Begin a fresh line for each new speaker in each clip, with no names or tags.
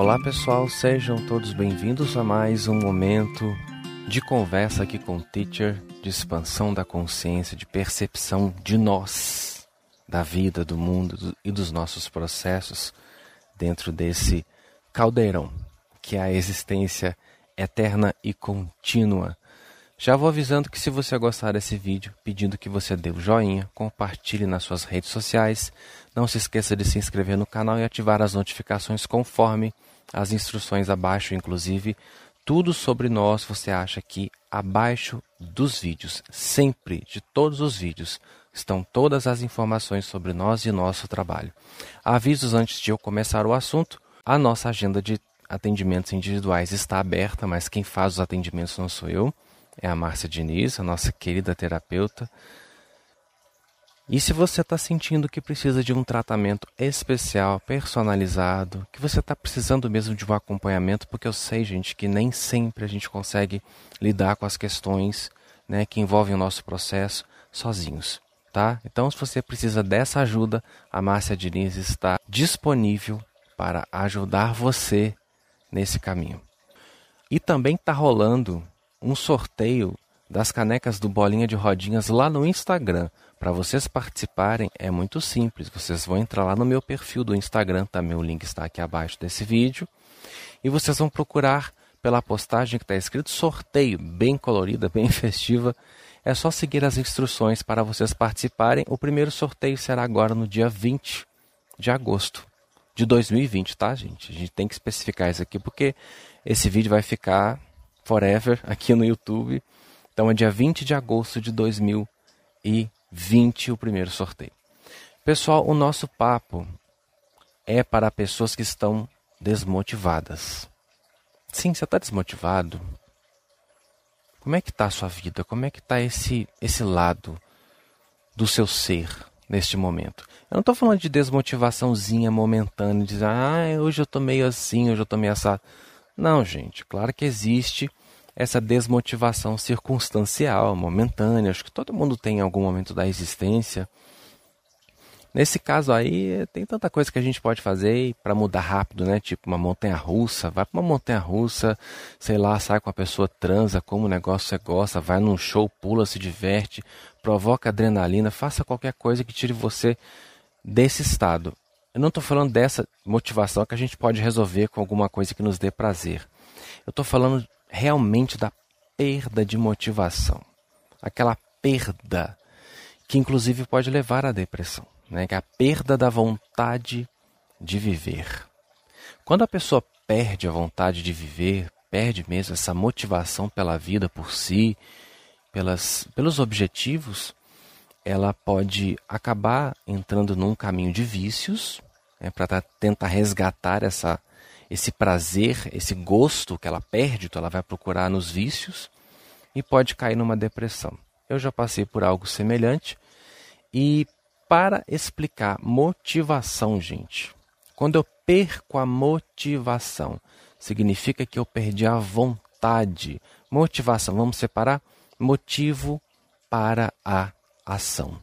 Olá pessoal, sejam todos bem-vindos a mais um momento de conversa aqui com o Teacher, de expansão da consciência, de percepção de nós, da vida, do mundo e dos nossos processos dentro desse caldeirão que é a existência eterna e contínua. Já vou avisando que se você gostar desse vídeo, pedindo que você dê o joinha, compartilhe nas suas redes sociais, não se esqueça de se inscrever no canal e ativar as notificações conforme as instruções abaixo, inclusive tudo sobre nós você acha aqui abaixo dos vídeos, sempre de todos os vídeos estão todas as informações sobre nós e nosso trabalho. Avisos antes de eu começar o assunto, a nossa agenda de atendimentos individuais está aberta, mas quem faz os atendimentos não sou eu, é a Márcia Diniz, a nossa querida terapeuta. E se você está sentindo que precisa de um tratamento especial, personalizado, que você está precisando mesmo de um acompanhamento, porque eu sei, gente, que nem sempre a gente consegue lidar com as questões né, que envolvem o nosso processo sozinhos. Tá? Então, se você precisa dessa ajuda, a Márcia Diniz está disponível para ajudar você nesse caminho. E também está rolando um sorteio das canecas do Bolinha de Rodinhas lá no Instagram. Para vocês participarem é muito simples. Vocês vão entrar lá no meu perfil do Instagram, também o link está aqui abaixo desse vídeo. E vocês vão procurar pela postagem que está escrito sorteio, bem colorida, bem festiva. É só seguir as instruções para vocês participarem. O primeiro sorteio será agora no dia 20 de agosto de 2020, tá, gente? A gente tem que especificar isso aqui porque esse vídeo vai ficar forever aqui no YouTube. Então é dia 20 de agosto de 2020 20 o primeiro sorteio. Pessoal, o nosso papo é para pessoas que estão desmotivadas. Sim, você está desmotivado? Como é que está a sua vida? Como é que está esse, esse lado do seu ser neste momento? Eu não estou falando de desmotivaçãozinha momentânea, de dizer, ah, hoje eu estou meio assim, hoje eu estou meio assado. Não, gente, claro que existe essa desmotivação circunstancial, momentânea. Acho que todo mundo tem em algum momento da existência. Nesse caso aí, tem tanta coisa que a gente pode fazer para mudar rápido, né? Tipo uma montanha russa, vai para uma montanha russa, sei lá, sai com a pessoa, transa, como o negócio você gosta, vai num show, pula, se diverte, provoca adrenalina, faça qualquer coisa que tire você desse estado. Eu não estou falando dessa motivação que a gente pode resolver com alguma coisa que nos dê prazer. Eu estou falando realmente da perda de motivação. Aquela perda que inclusive pode levar à depressão, né? que é a perda da vontade de viver. Quando a pessoa perde a vontade de viver, perde mesmo essa motivação pela vida por si, pelas, pelos objetivos, ela pode acabar entrando num caminho de vícios, né, para tentar resgatar essa, esse prazer, esse gosto que ela perde, então ela vai procurar nos vícios e pode cair numa depressão. Eu já passei por algo semelhante e para explicar motivação, gente, quando eu perco a motivação, significa que eu perdi a vontade. Motivação, vamos separar motivo para a ação.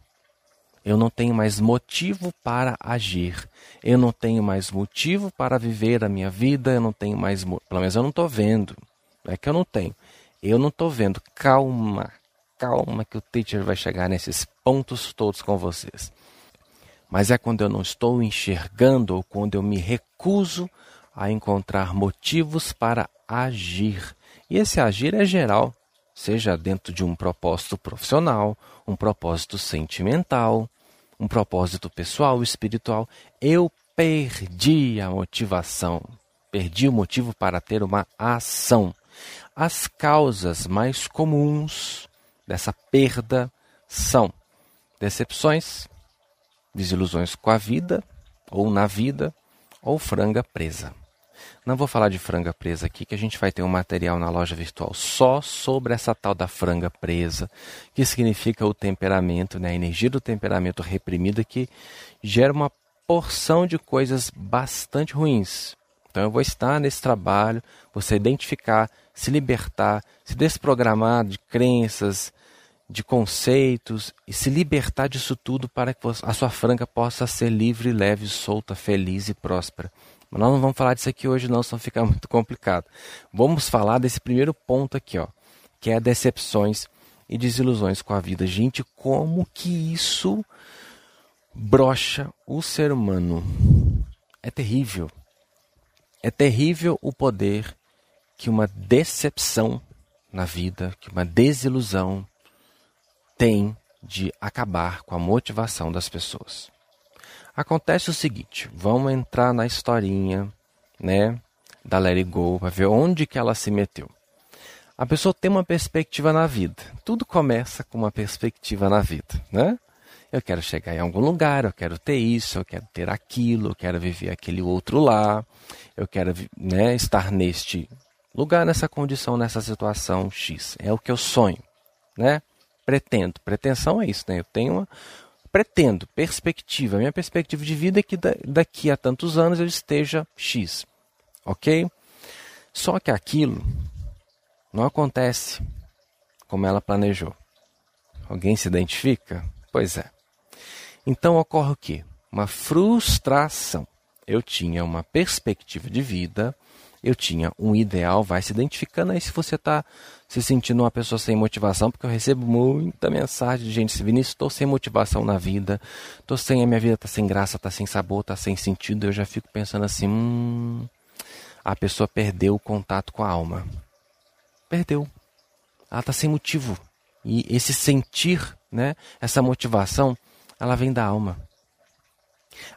Eu não tenho mais motivo para agir. Eu não tenho mais motivo para viver a minha vida. Eu não tenho mais. Pelo menos eu não estou vendo. Não é que eu não tenho. Eu não estou vendo. Calma, calma, que o teacher vai chegar nesses pontos todos com vocês. Mas é quando eu não estou enxergando ou quando eu me recuso a encontrar motivos para agir. E esse agir é geral seja dentro de um propósito profissional, um propósito sentimental, um propósito pessoal, espiritual, eu perdi a motivação, perdi o motivo para ter uma ação. As causas mais comuns dessa perda são decepções, desilusões com a vida ou na vida, ou franga presa. Não vou falar de franga presa aqui, que a gente vai ter um material na loja virtual só sobre essa tal da franga presa, que significa o temperamento, né? a energia do temperamento reprimida que gera uma porção de coisas bastante ruins. Então eu vou estar nesse trabalho, você identificar, se libertar, se desprogramar de crenças, de conceitos e se libertar disso tudo para que a sua franga possa ser livre, leve, solta, feliz e próspera. Mas nós não vamos falar disso aqui hoje não, senão fica muito complicado. Vamos falar desse primeiro ponto aqui, ó, que é decepções e desilusões com a vida. Gente, como que isso brocha o ser humano? É terrível. É terrível o poder que uma decepção na vida, que uma desilusão tem de acabar com a motivação das pessoas. Acontece o seguinte, vamos entrar na historinha, né, da It Go, para ver onde que ela se meteu. A pessoa tem uma perspectiva na vida. Tudo começa com uma perspectiva na vida, né? Eu quero chegar em algum lugar, eu quero ter isso, eu quero ter aquilo, eu quero viver aquele outro lá, eu quero né, estar neste lugar, nessa condição, nessa situação X. É o que eu sonho, né? Pretendo. Pretensão é isso, né? Eu tenho uma. Pretendo, perspectiva. Minha perspectiva de vida é que daqui a tantos anos eu esteja X. Ok? Só que aquilo não acontece como ela planejou. Alguém se identifica? Pois é. Então ocorre o quê? Uma frustração. Eu tinha uma perspectiva de vida, eu tinha um ideal, vai se identificando aí se você está se sentindo uma pessoa sem motivação, porque eu recebo muita mensagem de gente Vinícius, estou sem motivação na vida, estou sem, a minha vida está sem graça, está sem sabor, está sem sentido, eu já fico pensando assim, hum, a pessoa perdeu o contato com a alma. Perdeu. Ela está sem motivo. E esse sentir, né, essa motivação, ela vem da alma.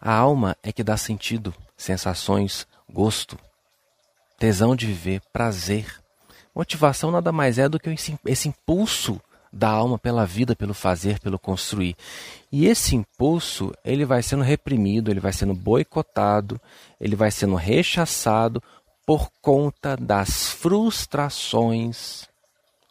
A alma é que dá sentido, sensações, gosto, tesão de viver, prazer. Motivação nada mais é do que esse impulso da alma pela vida, pelo fazer, pelo construir. E esse impulso, ele vai sendo reprimido, ele vai sendo boicotado, ele vai sendo rechaçado por conta das frustrações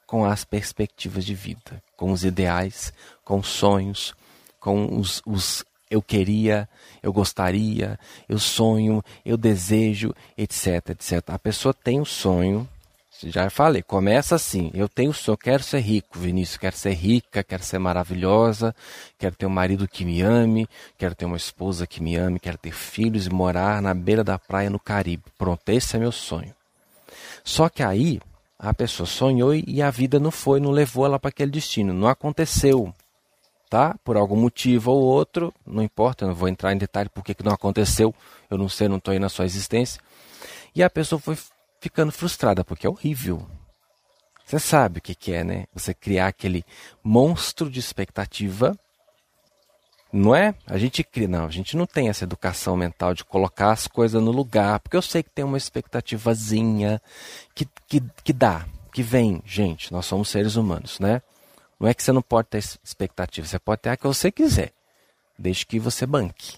com as perspectivas de vida, com os ideais, com os sonhos, com os, os eu queria, eu gostaria, eu sonho, eu desejo, etc, etc. A pessoa tem um sonho, já falei, começa assim, eu tenho sonho, quero ser rico, Vinícius, quero ser rica, quero ser maravilhosa, quero ter um marido que me ame, quero ter uma esposa que me ame, quero ter filhos e morar na beira da praia no Caribe. Pronto, esse é meu sonho. Só que aí a pessoa sonhou e a vida não foi, não levou ela para aquele destino, não aconteceu tá? Por algum motivo ou outro, não importa, eu não vou entrar em detalhe porque que não aconteceu, eu não sei, não estou aí na sua existência. E a pessoa foi ficando frustrada, porque é horrível. Você sabe o que, que é, né? Você criar aquele monstro de expectativa. Não é? A gente cria, não, a gente não tem essa educação mental de colocar as coisas no lugar, porque eu sei que tem uma expectativazinha que, que, que dá, que vem, gente, nós somos seres humanos, né? Não é que você não pode ter expectativa, você pode ter a que você quiser, desde que você banque.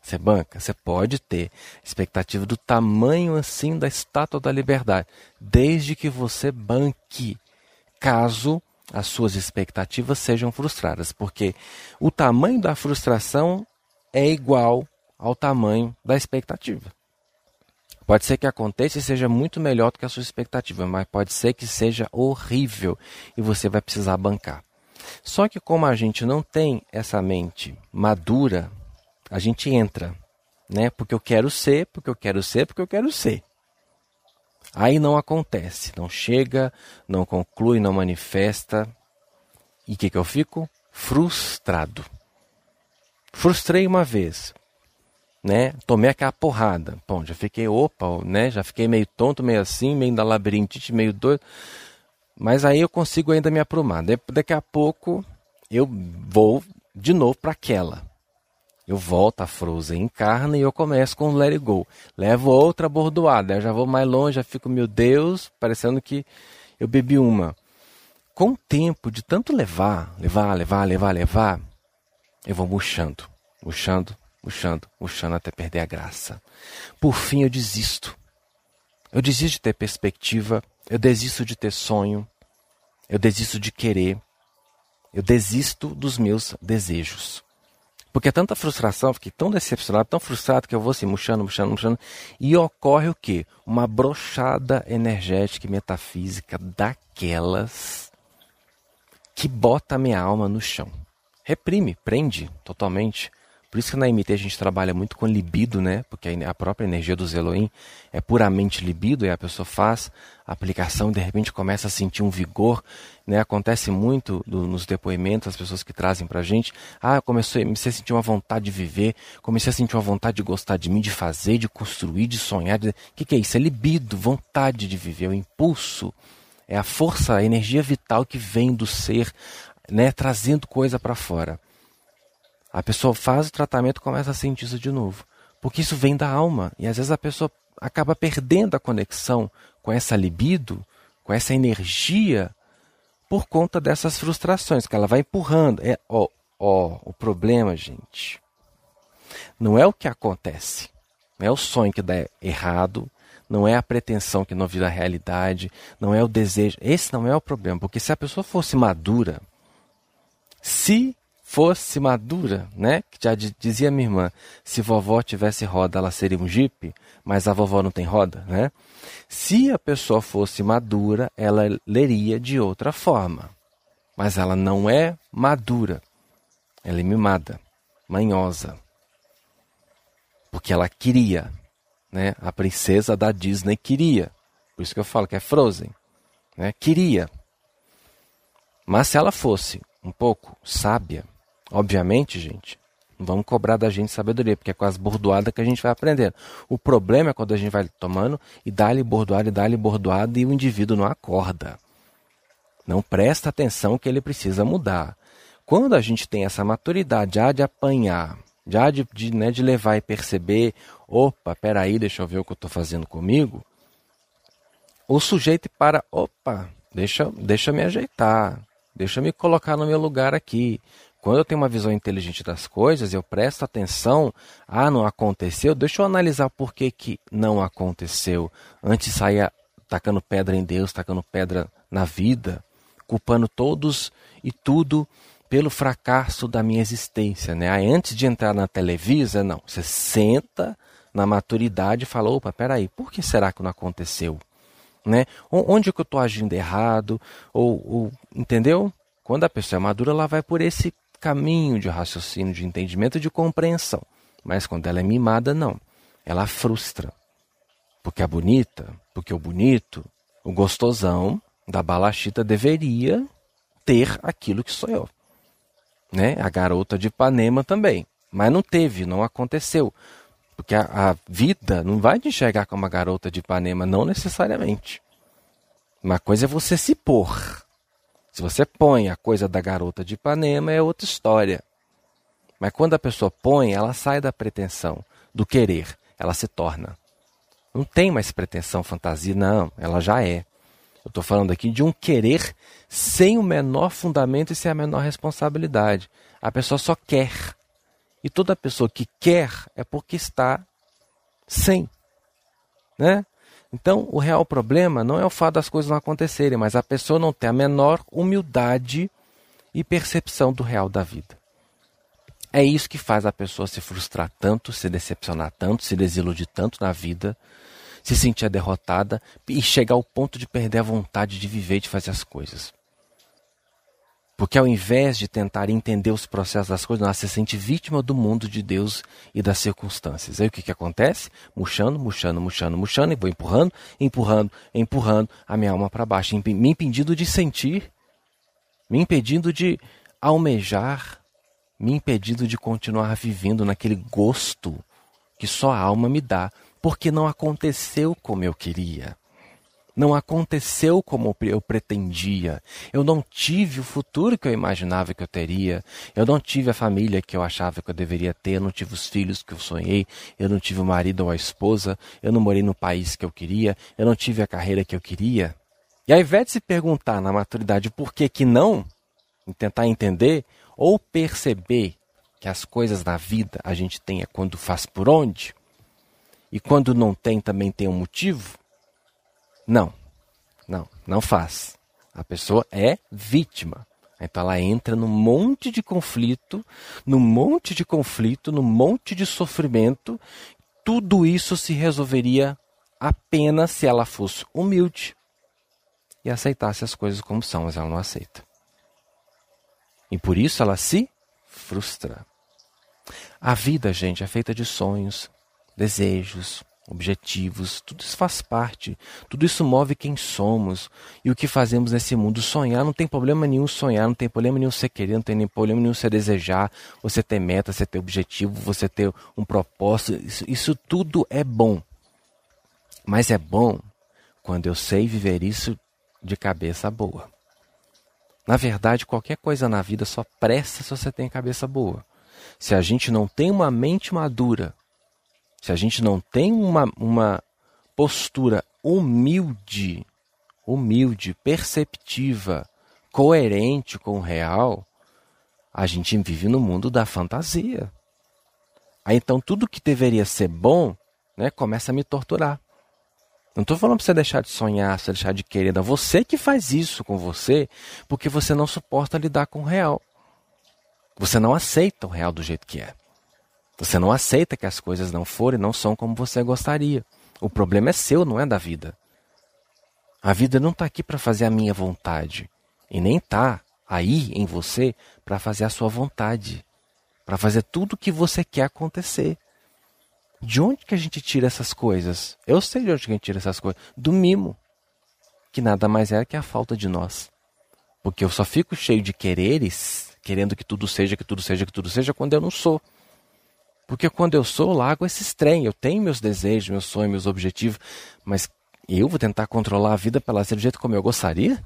Você banca, você pode ter expectativa do tamanho assim da estátua da liberdade, desde que você banque, caso as suas expectativas sejam frustradas, porque o tamanho da frustração é igual ao tamanho da expectativa. Pode ser que aconteça e seja muito melhor do que a sua expectativa, mas pode ser que seja horrível e você vai precisar bancar. Só que como a gente não tem essa mente madura, a gente entra, né? Porque eu quero ser, porque eu quero ser, porque eu quero ser. Aí não acontece, não chega, não conclui, não manifesta. E o que, que eu fico? Frustrado. Frustrei uma vez né? Tomei aquela porrada. Bom, já fiquei, opa, né? Já fiquei meio tonto, meio assim, meio da labirintite, meio doido. Mas aí eu consigo ainda me aprumar. Daqui a pouco eu vou de novo para aquela. Eu volto, a Frozen encarna e eu começo com Let It Go. Levo outra bordoada, eu já vou mais longe, já fico, meu Deus, parecendo que eu bebi uma. Com o tempo de tanto levar, levar, levar, levar, levar, eu vou murchando, murchando, murchando, murchando até perder a graça. Por fim, eu desisto. Eu desisto de ter perspectiva, eu desisto de ter sonho, eu desisto de querer, eu desisto dos meus desejos. Porque é tanta frustração, fiquei tão decepcionado, tão frustrado que eu vou assim, murchando, murchando, murchando. E ocorre o quê? Uma brochada energética e metafísica daquelas que bota a minha alma no chão. Reprime, prende totalmente Por isso que na MT a gente trabalha muito com libido, né? Porque a própria energia dos Elohim é puramente libido e a pessoa faz a aplicação e de repente começa a sentir um vigor, né? Acontece muito do, nos depoimentos, as pessoas que trazem pra gente, ah, comecei, comecei a sentir uma vontade de viver, comecei a sentir uma vontade de gostar de mim, de fazer, de construir, de sonhar. O que, que é isso? É libido, vontade de viver, é o impulso, é a força, a energia vital que vem do ser, né? Trazendo coisa para fora. A pessoa faz o tratamento começa a sentir isso de novo. Porque isso vem da alma. E às vezes a pessoa acaba perdendo a conexão com essa libido, com essa energia, por conta dessas frustrações que ela vai empurrando. É, ó, ó, o problema, gente, não é o que acontece. Não é o sonho que dá errado, não é a pretensão que não vira realidade, não é o desejo. Esse não é o problema, porque se a pessoa fosse madura, se fosse madura, né? Que já dizia minha irmã, se vovó tivesse roda, ela seria um jipe, mas a vovó não tem roda, né? Se a pessoa fosse madura, ela leria de outra forma. Mas ela não é madura. Ela é mimada, manhosa. Porque ela queria, né? A princesa da Disney queria. Por isso que eu falo que é Frozen, né? Queria. Mas se ela fosse um pouco sábia, Obviamente, gente, vamos cobrar da gente sabedoria, porque é com as bordoadas que a gente vai aprendendo. O problema é quando a gente vai tomando e dá-lhe bordoada e dá-lhe bordoada e o indivíduo não acorda. Não presta atenção que ele precisa mudar. Quando a gente tem essa maturidade já de apanhar, já de, de, né, de levar e perceber, opa, peraí, deixa eu ver o que eu estou fazendo comigo, o sujeito para, opa, deixa, deixa me ajeitar, deixa me colocar no meu lugar aqui, quando eu tenho uma visão inteligente das coisas, eu presto atenção, ah, não aconteceu, deixa eu analisar por que, que não aconteceu. Antes de sair tacando pedra em Deus, tacando pedra na vida, culpando todos e tudo pelo fracasso da minha existência. Né? Aí, antes de entrar na Televisa, não, você senta na maturidade e fala, opa, peraí, por que será que não aconteceu? Né? Onde que eu estou agindo errado? Ou, ou, entendeu? Quando a pessoa é madura, ela vai por esse caminho de raciocínio, de entendimento, de compreensão. Mas quando ela é mimada, não. Ela frustra. Porque a bonita, porque o bonito, o gostosão da balachita deveria ter aquilo que sonhou. Né? A garota de Ipanema também. Mas não teve, não aconteceu. Porque a, a vida não vai te enxergar como a garota de Ipanema, não necessariamente. Uma coisa é você se pôr se você põe a coisa da garota de Ipanema, é outra história. Mas quando a pessoa põe, ela sai da pretensão, do querer, ela se torna. Não tem mais pretensão, fantasia, não, ela já é. Eu estou falando aqui de um querer sem o menor fundamento e sem a menor responsabilidade. A pessoa só quer. E toda pessoa que quer é porque está sem. Né? Então, o real problema não é o fato das coisas não acontecerem, mas a pessoa não ter a menor humildade e percepção do real da vida. É isso que faz a pessoa se frustrar tanto, se decepcionar tanto, se desiludir tanto na vida, se sentir derrotada e chegar ao ponto de perder a vontade de viver e de fazer as coisas. Porque ao invés de tentar entender os processos das coisas, nós se sente vítima do mundo de Deus e das circunstâncias. Aí o que, que acontece? Murchando, murchando, murchando, murchando, e vou empurrando, empurrando, empurrando a minha alma para baixo, me impedindo de sentir, me impedindo de almejar, me impedindo de continuar vivendo naquele gosto que só a alma me dá, porque não aconteceu como eu queria não aconteceu como eu pretendia. Eu não tive o futuro que eu imaginava que eu teria. Eu não tive a família que eu achava que eu deveria ter. Eu não tive os filhos que eu sonhei. Eu não tive o marido ou a esposa. Eu não morei no país que eu queria. Eu não tive a carreira que eu queria. E ao invés de se perguntar na maturidade por que que não, e tentar entender ou perceber que as coisas na vida a gente tem é quando faz por onde, e quando não tem também tem um motivo, não, não, não faz. A pessoa é vítima. Então ela entra num monte de conflito, num monte de conflito, num monte de sofrimento. Tudo isso se resolveria apenas se ela fosse humilde e aceitasse as coisas como são, mas ela não aceita. E por isso ela se frustra. A vida, gente, é feita de sonhos, desejos, objetivos, tudo isso faz parte, tudo isso move quem somos e o que fazemos nesse mundo. Sonhar não tem problema nenhum sonhar, não tem problema nenhum você querer, não tem nem problema nenhum você desejar, você ter meta, você ter objetivo, você ter um propósito, isso, isso tudo é bom. Mas é bom quando eu sei viver isso de cabeça boa. Na verdade, qualquer coisa na vida só presta se você tem cabeça boa. Se a gente não tem uma mente madura, se a gente não tem uma, uma postura humilde, humilde, perceptiva, coerente com o real, a gente vive no mundo da fantasia. Aí então tudo que deveria ser bom, né, começa a me torturar. Não estou falando para você deixar de sonhar, você deixar de querer. Não. Você que faz isso com você porque você não suporta lidar com o real. Você não aceita o real do jeito que é. Você não aceita que as coisas não foram e não são como você gostaria. O problema é seu, não é da vida. A vida não está aqui para fazer a minha vontade. E nem está aí em você para fazer a sua vontade. Para fazer tudo o que você quer acontecer. De onde que a gente tira essas coisas? Eu sei de onde que a gente tira essas coisas. Do mimo. Que nada mais é que a falta de nós. Porque eu só fico cheio de quereres, querendo que tudo seja, que tudo seja, que tudo seja, quando eu não sou. Porque quando eu sou, largo esse trem. Eu tenho meus desejos, meus sonhos, meus objetivos. Mas eu vou tentar controlar a vida pela ser do jeito como eu gostaria?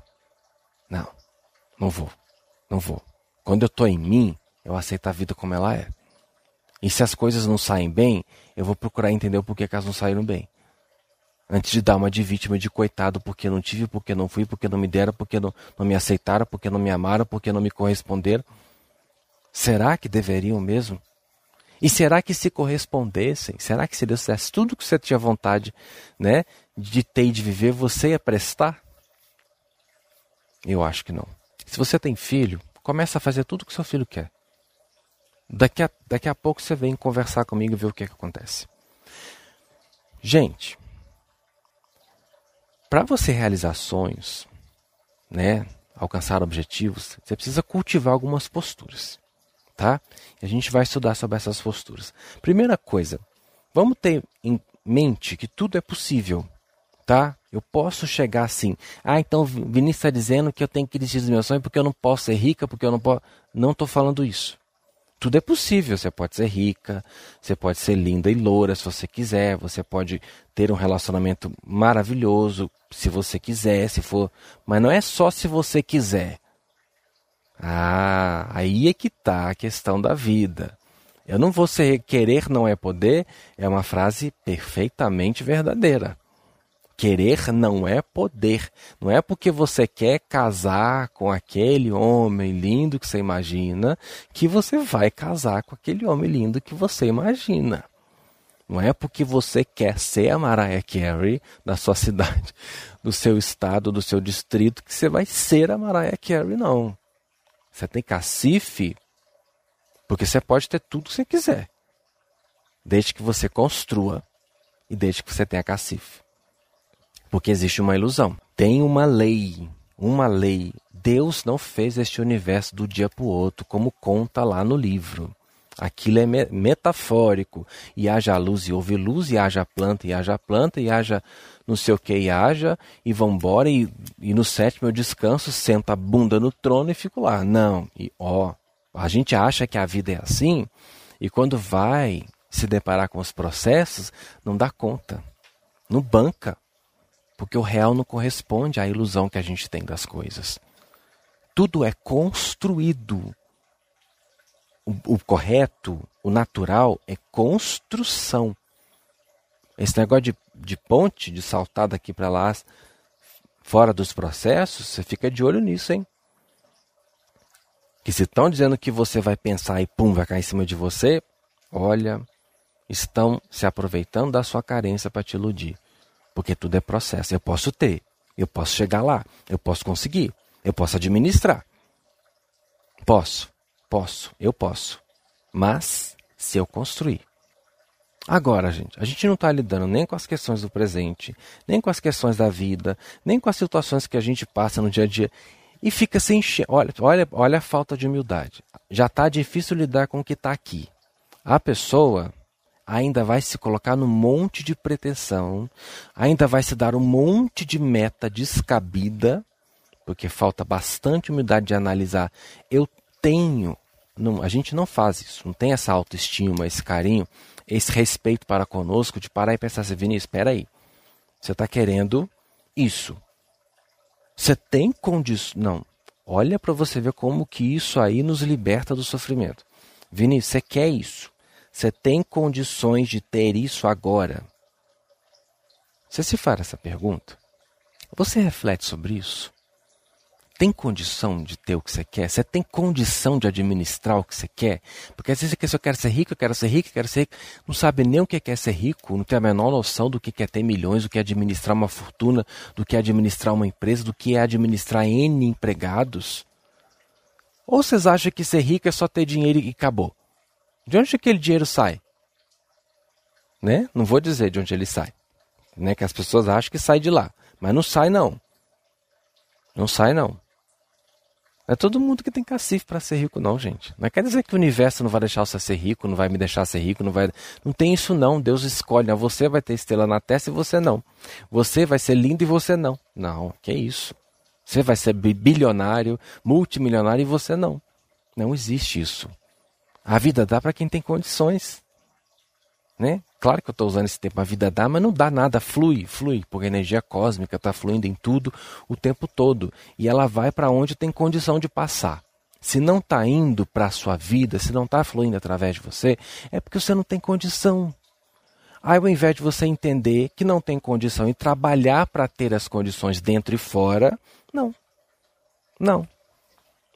Não. Não vou. Não vou. Quando eu estou em mim, eu aceito a vida como ela é. E se as coisas não saem bem, eu vou procurar entender o porquê que elas não saíram bem. Antes de dar uma de vítima de coitado porque não tive, porque não fui, porque não me deram, porque não, não me aceitaram, porque não me amaram, porque não me corresponderam. Será que deveriam mesmo? E será que se correspondessem, será que se Deus desse tudo que você tinha vontade né, de ter e de viver, você ia prestar? Eu acho que não. Se você tem filho, começa a fazer tudo que seu filho quer. Daqui a, daqui a pouco você vem conversar comigo e ver o que, que acontece. Gente, para você realizar sonhos, né, alcançar objetivos, você precisa cultivar algumas posturas tá? A gente vai estudar sobre essas posturas. Primeira coisa, vamos ter em mente que tudo é possível, tá? Eu posso chegar assim. Ah, então Vinícius está dizendo que eu tenho que desistir dos meus sonhos porque eu não posso ser rica, porque eu não posso. Não estou falando isso. Tudo é possível. Você pode ser rica, você pode ser linda e loura se você quiser, você pode ter um relacionamento maravilhoso se você quiser, se for. Mas não é só se você quiser. Ah, aí é que está a questão da vida. Eu não vou ser querer não é poder, é uma frase perfeitamente verdadeira. Querer não é poder. Não é porque você quer casar com aquele homem lindo que você imagina que você vai casar com aquele homem lindo que você imagina. Não é porque você quer ser a Mariah Carey da sua cidade, do seu estado, do seu distrito, que você vai ser a Mariah Carey, não. Você tem cacife, porque você pode ter tudo que você quiser, desde que você construa e desde que você tenha cacife. Porque existe uma ilusão. Tem uma lei, uma lei. Deus não fez este universo do dia para o outro, como conta lá no livro. Aquilo é metafórico. E haja luz e houve luz, e haja planta e haja planta, e haja não sei o que e haja, e vambora, e, e no sétimo eu descanso, sento a bunda no trono e fico lá. Não, e ó, a gente acha que a vida é assim, e quando vai se deparar com os processos, não dá conta, não banca, porque o real não corresponde à ilusão que a gente tem das coisas. Tudo é construído. O, correto, o natural é construção. Esse negócio de, de ponte, de saltar daqui para lá, fora dos processos, você fica de olho nisso, hein? Que se estão dizendo que você vai pensar e pum, vai cair em cima de você, olha, estão se aproveitando da sua carência para te iludir. Porque tudo é processo. Eu posso ter, eu posso chegar lá, eu posso conseguir, eu posso administrar. Posso, posso, eu posso. Mas se eu construir. Agora, gente, a gente não está lidando nem com as questões do presente, nem com as questões da vida, nem com as situações que a gente passa no dia a dia e fica sem. Olha, olha, olha a falta de humildade. Já está difícil lidar com o que está aqui. a pessoa ainda vai se colocar num monte de pretensão, ainda vai se dar um monte de meta descabida, porque falta bastante humildade de analisar. Eu tenho, não, a gente não faz isso, não tem essa autoestima, esse carinho, esse respeito para conosco, de parar e pensar assim, Vinícius, espera aí, você está querendo isso. Você tem condições. Não. Olha para você ver como que isso aí nos liberta do sofrimento. Vinícius, você quer isso? Você tem condições de ter isso agora? Você se faz essa pergunta? Você reflete sobre isso? Tem condição de ter o que você quer? Você tem condição de administrar o que você quer? Porque às vezes você quer, eu quero ser rico, eu quero ser rico, eu quero ser rico. Não sabe nem o que é ser rico, não tem a menor noção do que é ter milhões, do que é administrar uma fortuna, do que é administrar uma empresa, do que é administrar N empregados. Ou vocês acham que ser rico é só ter dinheiro e acabou? De onde aquele dinheiro sai? Né? Não vou dizer de onde ele sai. Né? Que as pessoas acham que sai de lá. Mas não sai não. Não sai não. Não é todo mundo que tem cacife para ser rico, não, gente. Não quer dizer que o universo não vai deixar você ser rico, não vai me deixar ser rico, não vai. Não tem isso, não. Deus escolhe. Né? Você vai ter estrela na testa e você não. Você vai ser lindo e você não. Não, que isso. Você vai ser bilionário, multimilionário e você não. Não existe isso. A vida dá para quem tem condições. Né? Claro que eu estou usando esse tempo, a vida dá, mas não dá nada, flui, flui, porque a energia cósmica está fluindo em tudo o tempo todo. E ela vai para onde tem condição de passar. Se não está indo para a sua vida, se não está fluindo através de você, é porque você não tem condição. Aí, ao invés de você entender que não tem condição e trabalhar para ter as condições dentro e fora, não. Não.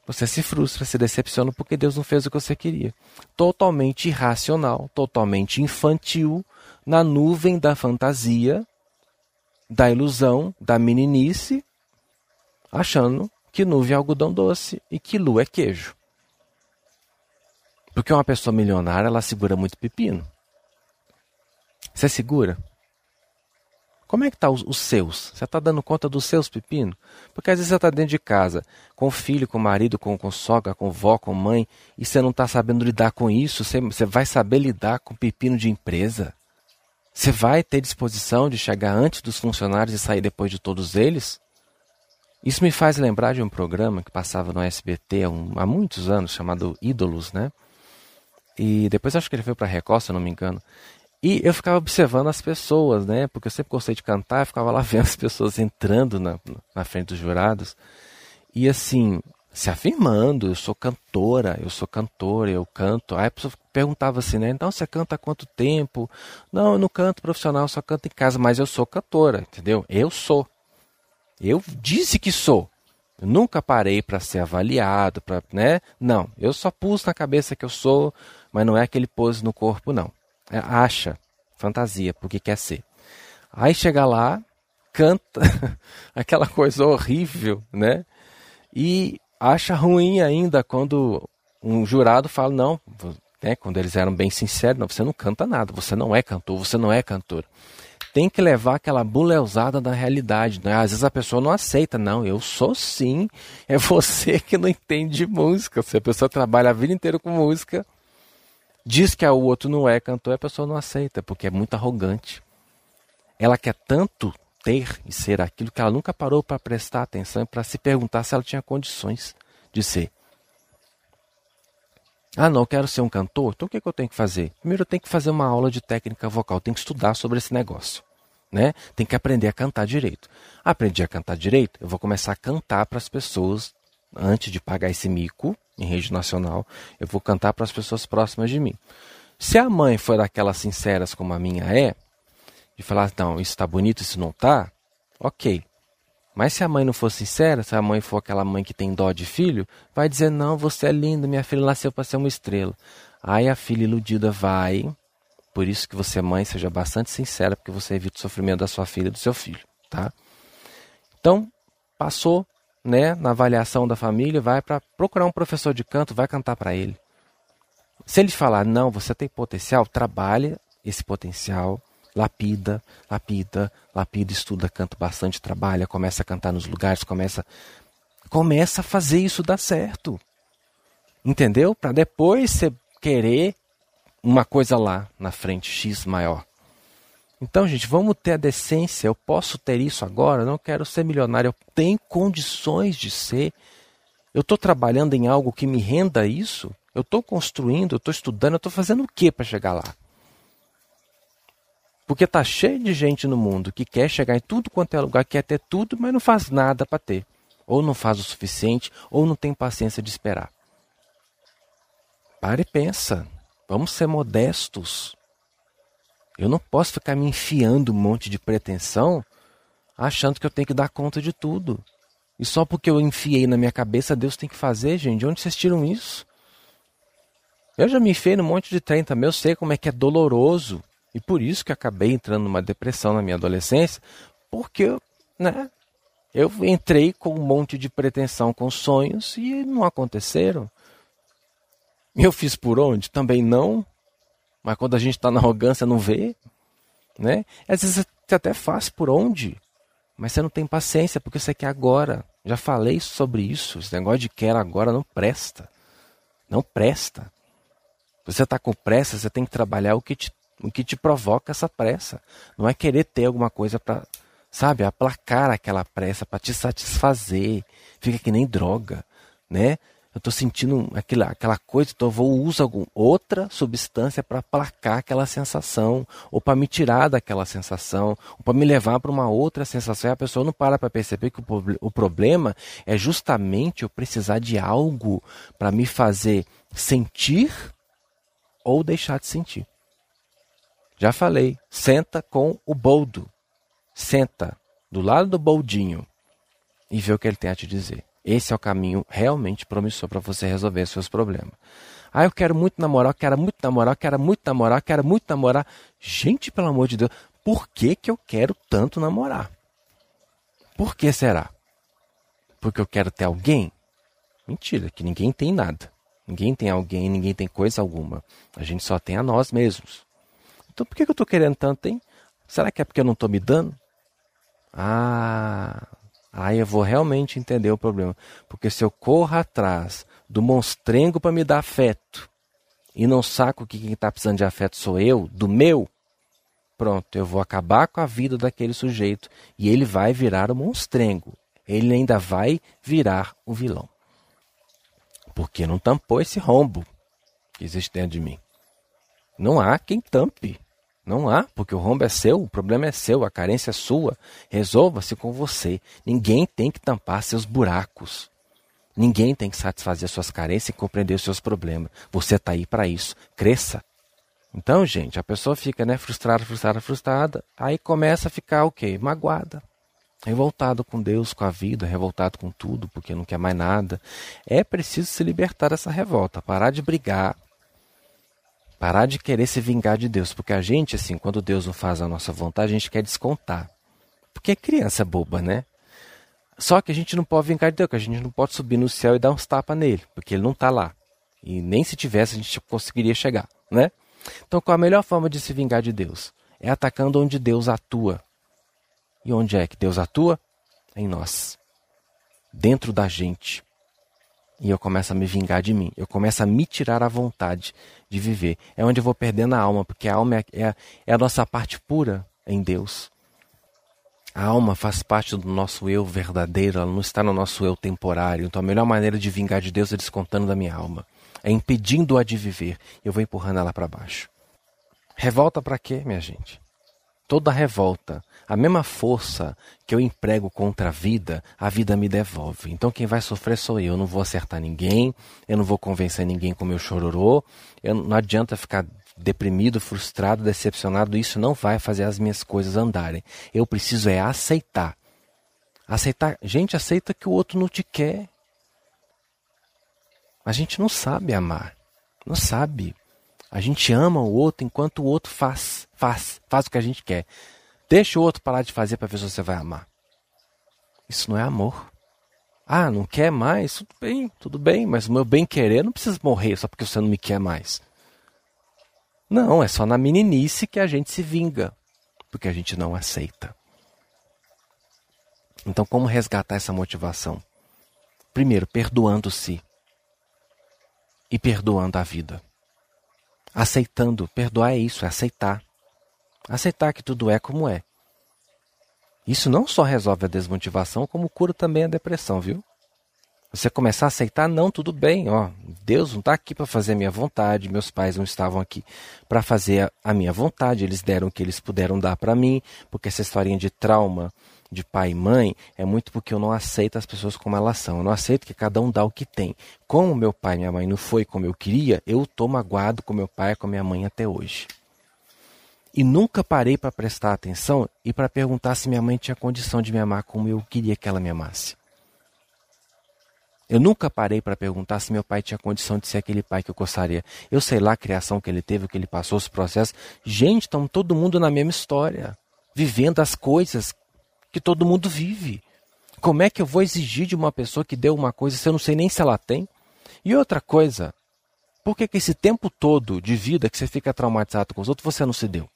Você se frustra, se decepciona porque Deus não fez o que você queria. Totalmente irracional, totalmente infantil, na nuvem da fantasia, da ilusão, da meninice, achando que nuvem é algodão doce e que lua é queijo. Porque uma pessoa milionária, ela segura muito pepino. Você segura? Como é que tá os, os seus? Você está dando conta dos seus pepinos? Porque às vezes você está dentro de casa, com o filho, com o marido, com, com sogra, com vó, com mãe, e você não está sabendo lidar com isso. Você, você vai saber lidar com pepino de empresa? Você vai ter disposição de chegar antes dos funcionários e sair depois de todos eles? Isso me faz lembrar de um programa que passava no SBT há, um, há muitos anos, chamado Ídolos, né? E depois acho que ele foi para a Record, se eu não me engano. E eu ficava observando as pessoas, né? Porque eu sempre gostei de cantar, eu ficava lá vendo as pessoas entrando na, na frente dos jurados. E assim, se afirmando, eu sou cantora, eu sou cantora, eu canto. Aí a pessoa perguntava assim, né? Então você canta há quanto tempo? Não, eu não canto profissional, só canto em casa, mas eu sou cantora, entendeu? Eu sou. Eu disse que sou. Eu nunca parei para ser avaliado, para, né? Não, eu só pus na cabeça que eu sou, mas não é aquele pose no corpo, não. É, acha fantasia, porque quer ser. Aí chega lá, canta aquela coisa horrível, né? E acha ruim ainda quando um jurado fala, não, né, quando eles eram bem sinceros, não, você não canta nada, você não é cantor, você não é cantor. Tem que levar aquela buleusada da realidade. Né? Às vezes a pessoa não aceita, não, eu sou sim, é você que não entende de música. Se a pessoa trabalha a vida inteira com música, diz que o outro não é cantor, a pessoa não aceita, porque é muito arrogante. Ela quer tanto ter e ser aquilo que ela nunca parou para prestar atenção e para se perguntar se ela tinha condições de ser. Ah, não, quero ser um cantor? Então o que, que eu tenho que fazer? Primeiro eu tenho que fazer uma aula de técnica vocal, tenho que estudar sobre esse negócio. Né? Tem que aprender a cantar direito. Aprendi a cantar direito, eu vou começar a cantar para as pessoas antes de pagar esse mico em rede nacional, eu vou cantar para as pessoas próximas de mim. Se a mãe for daquelas sinceras como a minha é, de falar, não, isso está bonito, isso não está, ok. Mas se a mãe não for sincera, se a mãe for aquela mãe que tem dó de filho, vai dizer, não, você é linda, minha filha nasceu para ser uma estrela. Aí a filha iludida vai, por isso que você, mãe, seja bastante sincera, porque você evita o sofrimento da sua filha e do seu filho, tá? Então, passou, né, na avaliação da família, vai para procurar um professor de canto, vai cantar para ele. Se ele falar, não, você tem potencial, trabalhe esse potencial, lapida, lapida, lapida, estuda, canta bastante, trabalha, começa a cantar nos lugares, começa, começa a fazer isso dar certo. Entendeu? Para depois você querer uma coisa lá na frente, X maior. Então, gente, vamos ter a decência. Eu posso ter isso agora? Não quero ser milionário. Eu tenho condições de ser. Eu estou trabalhando em algo que me renda isso? Eu estou construindo, eu estou estudando, eu estou fazendo o que para chegar lá? Porque tá cheio de gente no mundo que quer chegar em tudo quanto é lugar, quer ter tudo, mas não faz nada para ter. Ou não faz o suficiente, ou não tem paciência de esperar. Pare e pensa. Vamos ser modestos. Eu não posso ficar me enfiando um monte de pretensão achando que eu tenho que dar conta de tudo. E só porque eu enfiei na minha cabeça, Deus tem que fazer, gente. De onde vocês tiram isso? Eu já me enfiei num monte de trem também, eu sei como é que é doloroso. E por isso que acabei entrando numa depressão na minha adolescência, porque né, eu entrei com um monte de pretensão, com sonhos e não aconteceram. Eu fiz por onde? Também não. Mas quando a gente está na arrogância, não vê. Né? Às vezes você até faz por onde, mas você não tem paciência porque você quer agora. Já falei sobre isso. Esse negócio de quer agora não presta. Não presta. Você está com pressa, você tem que trabalhar o que te o que te provoca essa pressa. Não é querer ter alguma coisa para, sabe, aplacar aquela pressa, para te satisfazer. Fica que nem droga, né? Eu estou sentindo aquela, aquela coisa, então eu vou usar algum, outra substância para aplacar aquela sensação, ou para me tirar daquela sensação, ou para me levar para uma outra sensação. E a pessoa não para para perceber que o, o problema é justamente eu precisar de algo para me fazer sentir ou deixar de sentir. Já falei, senta com o boldo. Senta do lado do boldinho e vê o que ele tem a te dizer. Esse é o caminho realmente promissor para você resolver seus problemas. Ah, eu quero muito namorar, quero muito namorar, quero muito namorar, quero muito namorar. Gente, pelo amor de Deus, por que, que eu quero tanto namorar? Por que será? Porque eu quero ter alguém? Mentira, que ninguém tem nada. Ninguém tem alguém, ninguém tem coisa alguma. A gente só tem a nós mesmos. Então por que eu estou querendo tanto, hein? Será que é porque eu não estou me dando? Ah, aí eu vou realmente entender o problema. Porque se eu corro atrás do monstrengo para me dar afeto e não saco que quem está precisando de afeto sou eu, do meu, pronto, eu vou acabar com a vida daquele sujeito e ele vai virar o monstrengo. Ele ainda vai virar o vilão. Porque não tampou esse rombo que existe dentro de mim. Não há quem tampe. Não há, porque o rombo é seu, o problema é seu, a carência é sua. Resolva-se com você. Ninguém tem que tampar seus buracos. Ninguém tem que satisfazer suas carências e compreender os seus problemas. Você está aí para isso. Cresça. Então, gente, a pessoa fica né, frustrada, frustrada, frustrada. Aí começa a ficar o quê? Magoada. Revoltado com Deus, com a vida, revoltado com tudo, porque não quer mais nada. É preciso se libertar dessa revolta, parar de brigar, Parar de querer se vingar de Deus, porque a gente, assim, quando Deus não faz a nossa vontade, a gente quer descontar. Porque é criança boba, né? Só que a gente não pode vingar de Deus, que a gente não pode subir no céu e dar uns tapas nele, porque ele não está lá. E nem se tivesse a gente conseguiria chegar, né? Então, qual a melhor forma de se vingar de Deus? É atacando onde Deus atua. E onde é que Deus atua? Em nós. Dentro da gente e eu começo a me vingar de mim. Eu começo a me tirar a vontade de viver. É onde eu vou perdendo a alma, porque a alma é, é, é a nossa parte pura em Deus. A alma faz parte do nosso eu verdadeiro, ela não está no nosso eu temporário. Então a melhor maneira de vingar de Deus é descontando da minha alma. É impedindo-a de viver. Eu vou empurrando ela para baixo. Revolta para quê, minha gente? Toda revolta a mesma força que eu emprego contra a vida, a vida me devolve. Então quem vai sofrer sou eu. Eu não vou acertar ninguém, eu não vou convencer ninguém com meu chororô. Eu, não adianta ficar deprimido, frustrado, decepcionado. Isso não vai fazer as minhas coisas andarem. Eu preciso é aceitar. Aceitar. Gente, aceita que o outro não te quer. A gente não sabe amar. Não sabe. A gente ama o outro enquanto o outro faz, faz, faz o que a gente quer. Deixa o outro parar de fazer para ver se você vai amar. Isso não é amor. Ah, não quer mais? Tudo bem, tudo bem, mas o meu bem querer não precisa morrer só porque você não me quer mais. Não, é só na meninice que a gente se vinga, porque a gente não aceita. Então, como resgatar essa motivação? Primeiro, perdoando-se e perdoando a vida. Aceitando. Perdoar é isso, é aceitar. Aceitar que tudo é como é. Isso não só resolve a desmotivação, como cura também a depressão, viu? Você começar a aceitar, não, tudo bem, ó, Deus não está aqui para fazer a minha vontade, meus pais não estavam aqui para fazer a, minha vontade, eles deram o que eles puderam dar para mim, porque essa historinha de trauma de pai e mãe é muito porque eu não aceito as pessoas como elas são, eu não aceito que cada um dá o que tem. Como meu pai e minha mãe não foi como eu queria, eu estou magoado com meu pai e com minha mãe até hoje. E nunca parei para prestar atenção e para perguntar se minha mãe tinha condição de me amar como eu queria que ela me amasse. Eu nunca parei para perguntar se meu pai tinha condição de ser aquele pai que eu gostaria. Eu sei lá a criação que ele teve, o que ele passou, os processos. Gente, estamos todo mundo na mesma história, vivendo as coisas que todo mundo vive. Como é que eu vou exigir de uma pessoa que deu uma coisa se eu não sei nem se ela tem? E outra coisa, por que, que esse tempo todo de vida que você fica traumatizado com os outros você não se deu?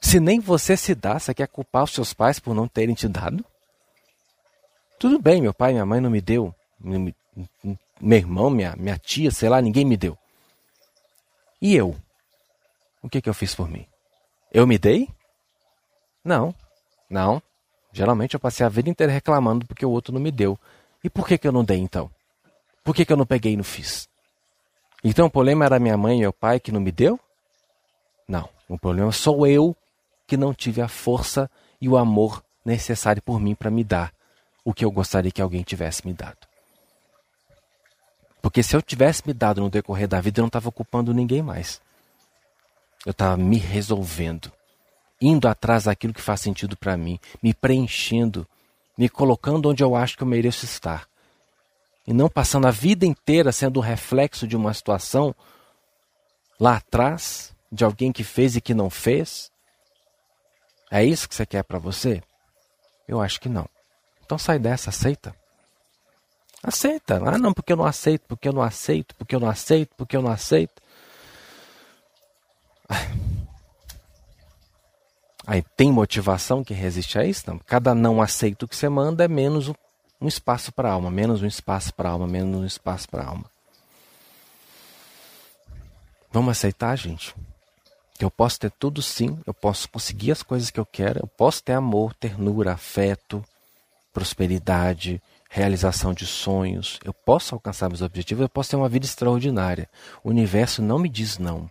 Se nem você se dá, você quer culpar os seus pais por não terem te dado? Tudo bem, meu pai minha mãe não me deu. Meu irmão, minha, minha tia, sei lá, ninguém me deu. E eu? O que, que eu fiz por mim? Eu me dei? Não, não. Geralmente eu passei a vida inteira reclamando porque o outro não me deu. E por que, que eu não dei então? Por que, que eu não peguei e não fiz? Então o problema era minha mãe e meu pai que não me deu? Não. O problema sou eu que não tive a força e o amor necessário por mim para me dar o que eu gostaria que alguém tivesse me dado. Porque se eu tivesse me dado no decorrer da vida, eu não estava ocupando ninguém mais. Eu estava me resolvendo, indo atrás daquilo que faz sentido para mim, me preenchendo, me colocando onde eu acho que eu mereço estar. E não passando a vida inteira sendo um reflexo de uma situação lá atrás, de alguém que fez e que não fez. É isso que você quer para você? Eu acho que não. Então sai dessa, aceita. Aceita. Ah, não, porque eu não aceito, porque eu não aceito, porque eu não aceito, porque eu não aceito. Aí tem motivação que resiste a isso? Não. Cada não aceito que você manda é menos um espaço para a alma, menos um espaço para a alma, menos um espaço para a alma. Vamos aceitar, gente? Que eu posso ter tudo sim, eu posso conseguir as coisas que eu quero, eu posso ter amor, ternura, afeto, prosperidade, realização de sonhos. Eu posso alcançar meus objetivos, eu posso ter uma vida extraordinária. O universo não me diz não.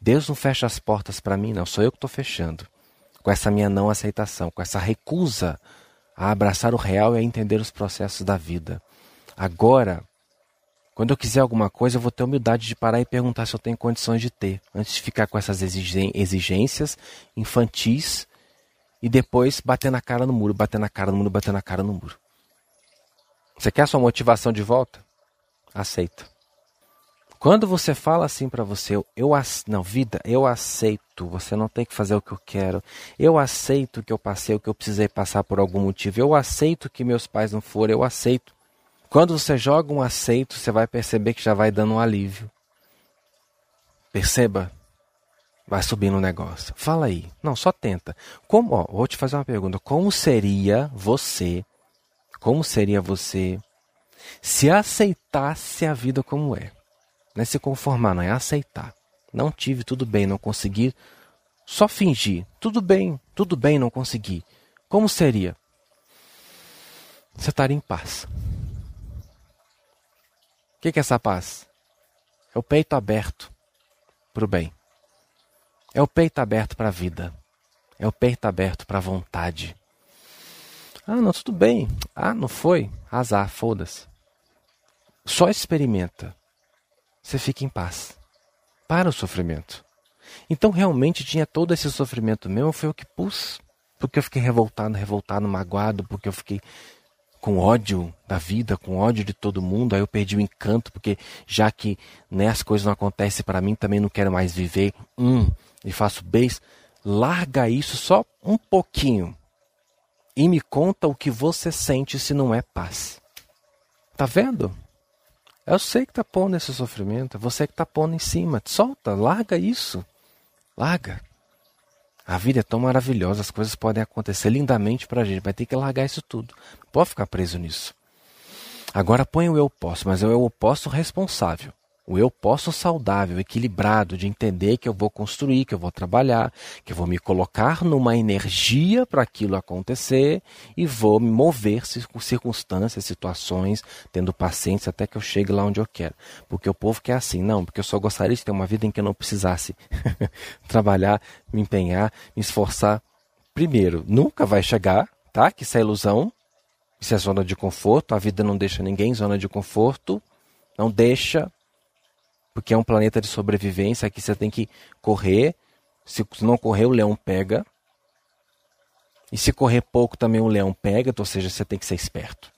Deus não fecha as portas para mim, não. Sou eu que estou fechando. Com essa minha não aceitação, com essa recusa a abraçar o real e a entender os processos da vida. Agora, quando eu quiser alguma coisa, eu vou ter humildade de parar e perguntar se eu tenho condições de ter, antes de ficar com essas exigências infantis e depois bater na cara no muro, bater na cara no muro, bater na cara no muro. Você quer a sua motivação de volta? Aceita. Quando você fala assim para você, eu não, vida, eu aceito, você não tem que fazer o que eu quero. Eu aceito que eu passei o que eu precisei passar por algum motivo. Eu aceito que meus pais não foram, eu aceito. Quando você joga um aceito, você vai perceber que já vai dando um alívio. Perceba, Vai subir no negócio. Fala aí. Não, só tenta. Como, ó, vou te fazer uma pergunta. Como seria você? Como seria você se aceitasse a vida como é? Não é se conformar, não é aceitar. Não tive, tudo bem, não consegui. Só fingir. Tudo bem, tudo bem, não consegui. Como seria? Você estaria em paz. O que é essa paz? É o peito aberto para o bem. É o peito aberto para a vida. É o peito aberto para a vontade. Ah, não, tudo bem. Ah, não foi? Azar, foda-se. Só experimenta. Você fica em paz. Para o sofrimento. Então realmente tinha todo esse sofrimento mesmo, foi o que pus. Porque eu fiquei revoltado, revoltado, magoado, porque eu fiquei com ódio da vida, com ódio de todo mundo, aí eu perdi o encanto, porque já que né, as coisas não acontecem para mim, também não quero mais viver. Hum, e faço beijo, larga isso só um pouquinho e me conta o que você sente se não é paz. Tá vendo? Eu sei que tá pondo esse sofrimento, é você que tá pondo em cima. Solta, larga isso. Larga. A vida é tão maravilhosa, as coisas podem acontecer lindamente pra gente, vai ter que largar isso tudo. Não pode ficar preso nisso. Agora põe o eu posso, mas é o eu posso responsável. O eu posso saudável, equilibrado, de entender que eu vou construir, que eu vou trabalhar, que eu vou me colocar numa energia para aquilo acontecer e vou me mover com circunstâncias, situações, tendo paciência até que eu chegue lá onde eu quero. Porque o povo quer assim, não, porque eu só gostaria de ter uma vida em que eu não precisasse trabalhar, me empenhar, me esforçar. Primeiro, nunca vai chegar, tá? Que isso é ilusão, isso é zona de conforto, a vida não deixa ninguém em zona de conforto, não deixa porque é um planeta de sobrevivência, aqui você tem que correr. Se não correr, o leão pega. E se correr pouco, também o leão pega, ou seja, você tem que ser esperto.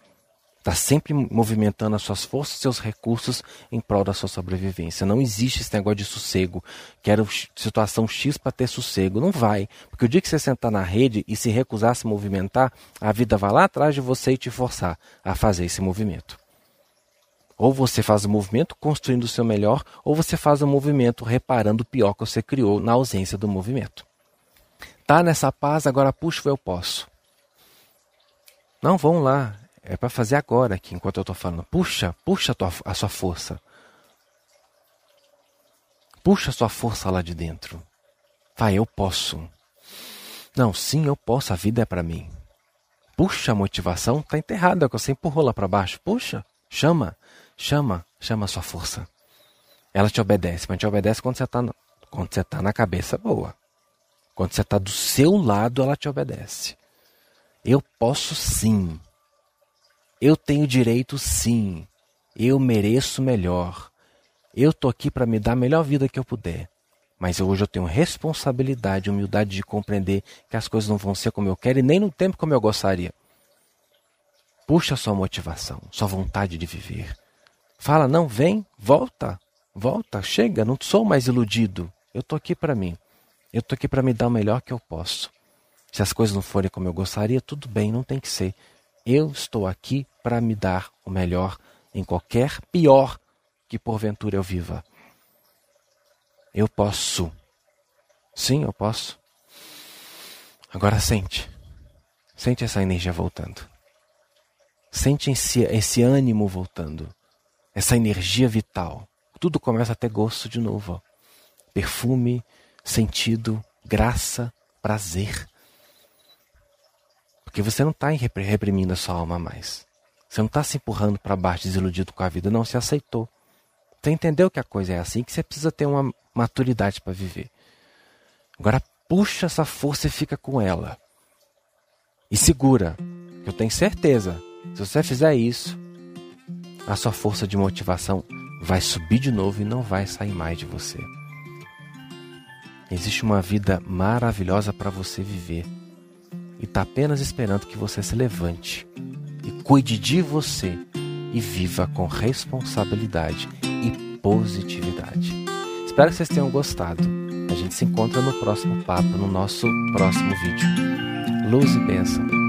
Está sempre movimentando as suas forças, seus recursos em prol da sua sobrevivência. Não existe esse negócio de sossego. Quero situação X para ter sossego. Não vai. Porque o dia que você sentar na rede e se recusar a se movimentar, a vida vai lá atrás de você e te forçar a fazer esse movimento. Ou você faz o movimento construindo o seu melhor, ou você faz o movimento reparando o pior que você criou na ausência do movimento. Tá nessa paz, agora puxa o eu posso. Não, vão lá. É para fazer agora aqui, enquanto eu estou falando. Puxa, puxa a, tua, a sua força. Puxa a sua força lá de dentro. Vai, eu posso. Não, sim, eu posso, a vida é para mim. Puxa a motivação, tá enterrada, que você empurrou lá para baixo. Puxa, chama. Chama, chama a sua força. Ela te obedece, mas te obedece quando você está quando você tá na cabeça boa. Quando você está do seu lado, ela te obedece. Eu posso sim. Eu tenho direito sim. Eu mereço melhor. Eu tô aqui para me dar a melhor vida que eu puder. Mas hoje eu tenho responsabilidade, humildade de compreender que as coisas não vão ser como eu quero e nem no tempo como eu gostaria. Puxa sua motivação, sua vontade de viver. Fala, não, vem, volta, volta, chega, não sou mais iludido. Eu estou aqui para mim. Eu estou aqui para me dar o melhor que eu posso. Se as coisas não forem como eu gostaria, tudo bem, não tem que ser. Eu estou aqui para me dar o melhor em qualquer pior que porventura eu viva. Eu posso. Sim, eu posso. Agora sente. Sente essa energia voltando. Sente esse, esse ânimo voltando essa energia vital. Tudo começa a ter gosto de novo. Perfume, sentido, graça, prazer. Porque você não está reprimindo a sua alma mais. Você não está se empurrando para baixo, desiludido com a vida. Não, você aceitou. Você entendeu que a coisa é assim, que você precisa ter uma maturidade para viver. Agora puxa essa força e fica com ela. E segura. Eu tenho certeza. Se você fizer isso, a sua força de motivação vai subir de novo e não vai sair mais de você. Existe uma vida maravilhosa para você viver e está apenas esperando que você se levante e cuide de você e viva com responsabilidade e positividade. Espero que vocês tenham gostado. A gente se encontra no próximo papo, no nosso próximo vídeo. Luz e bênção.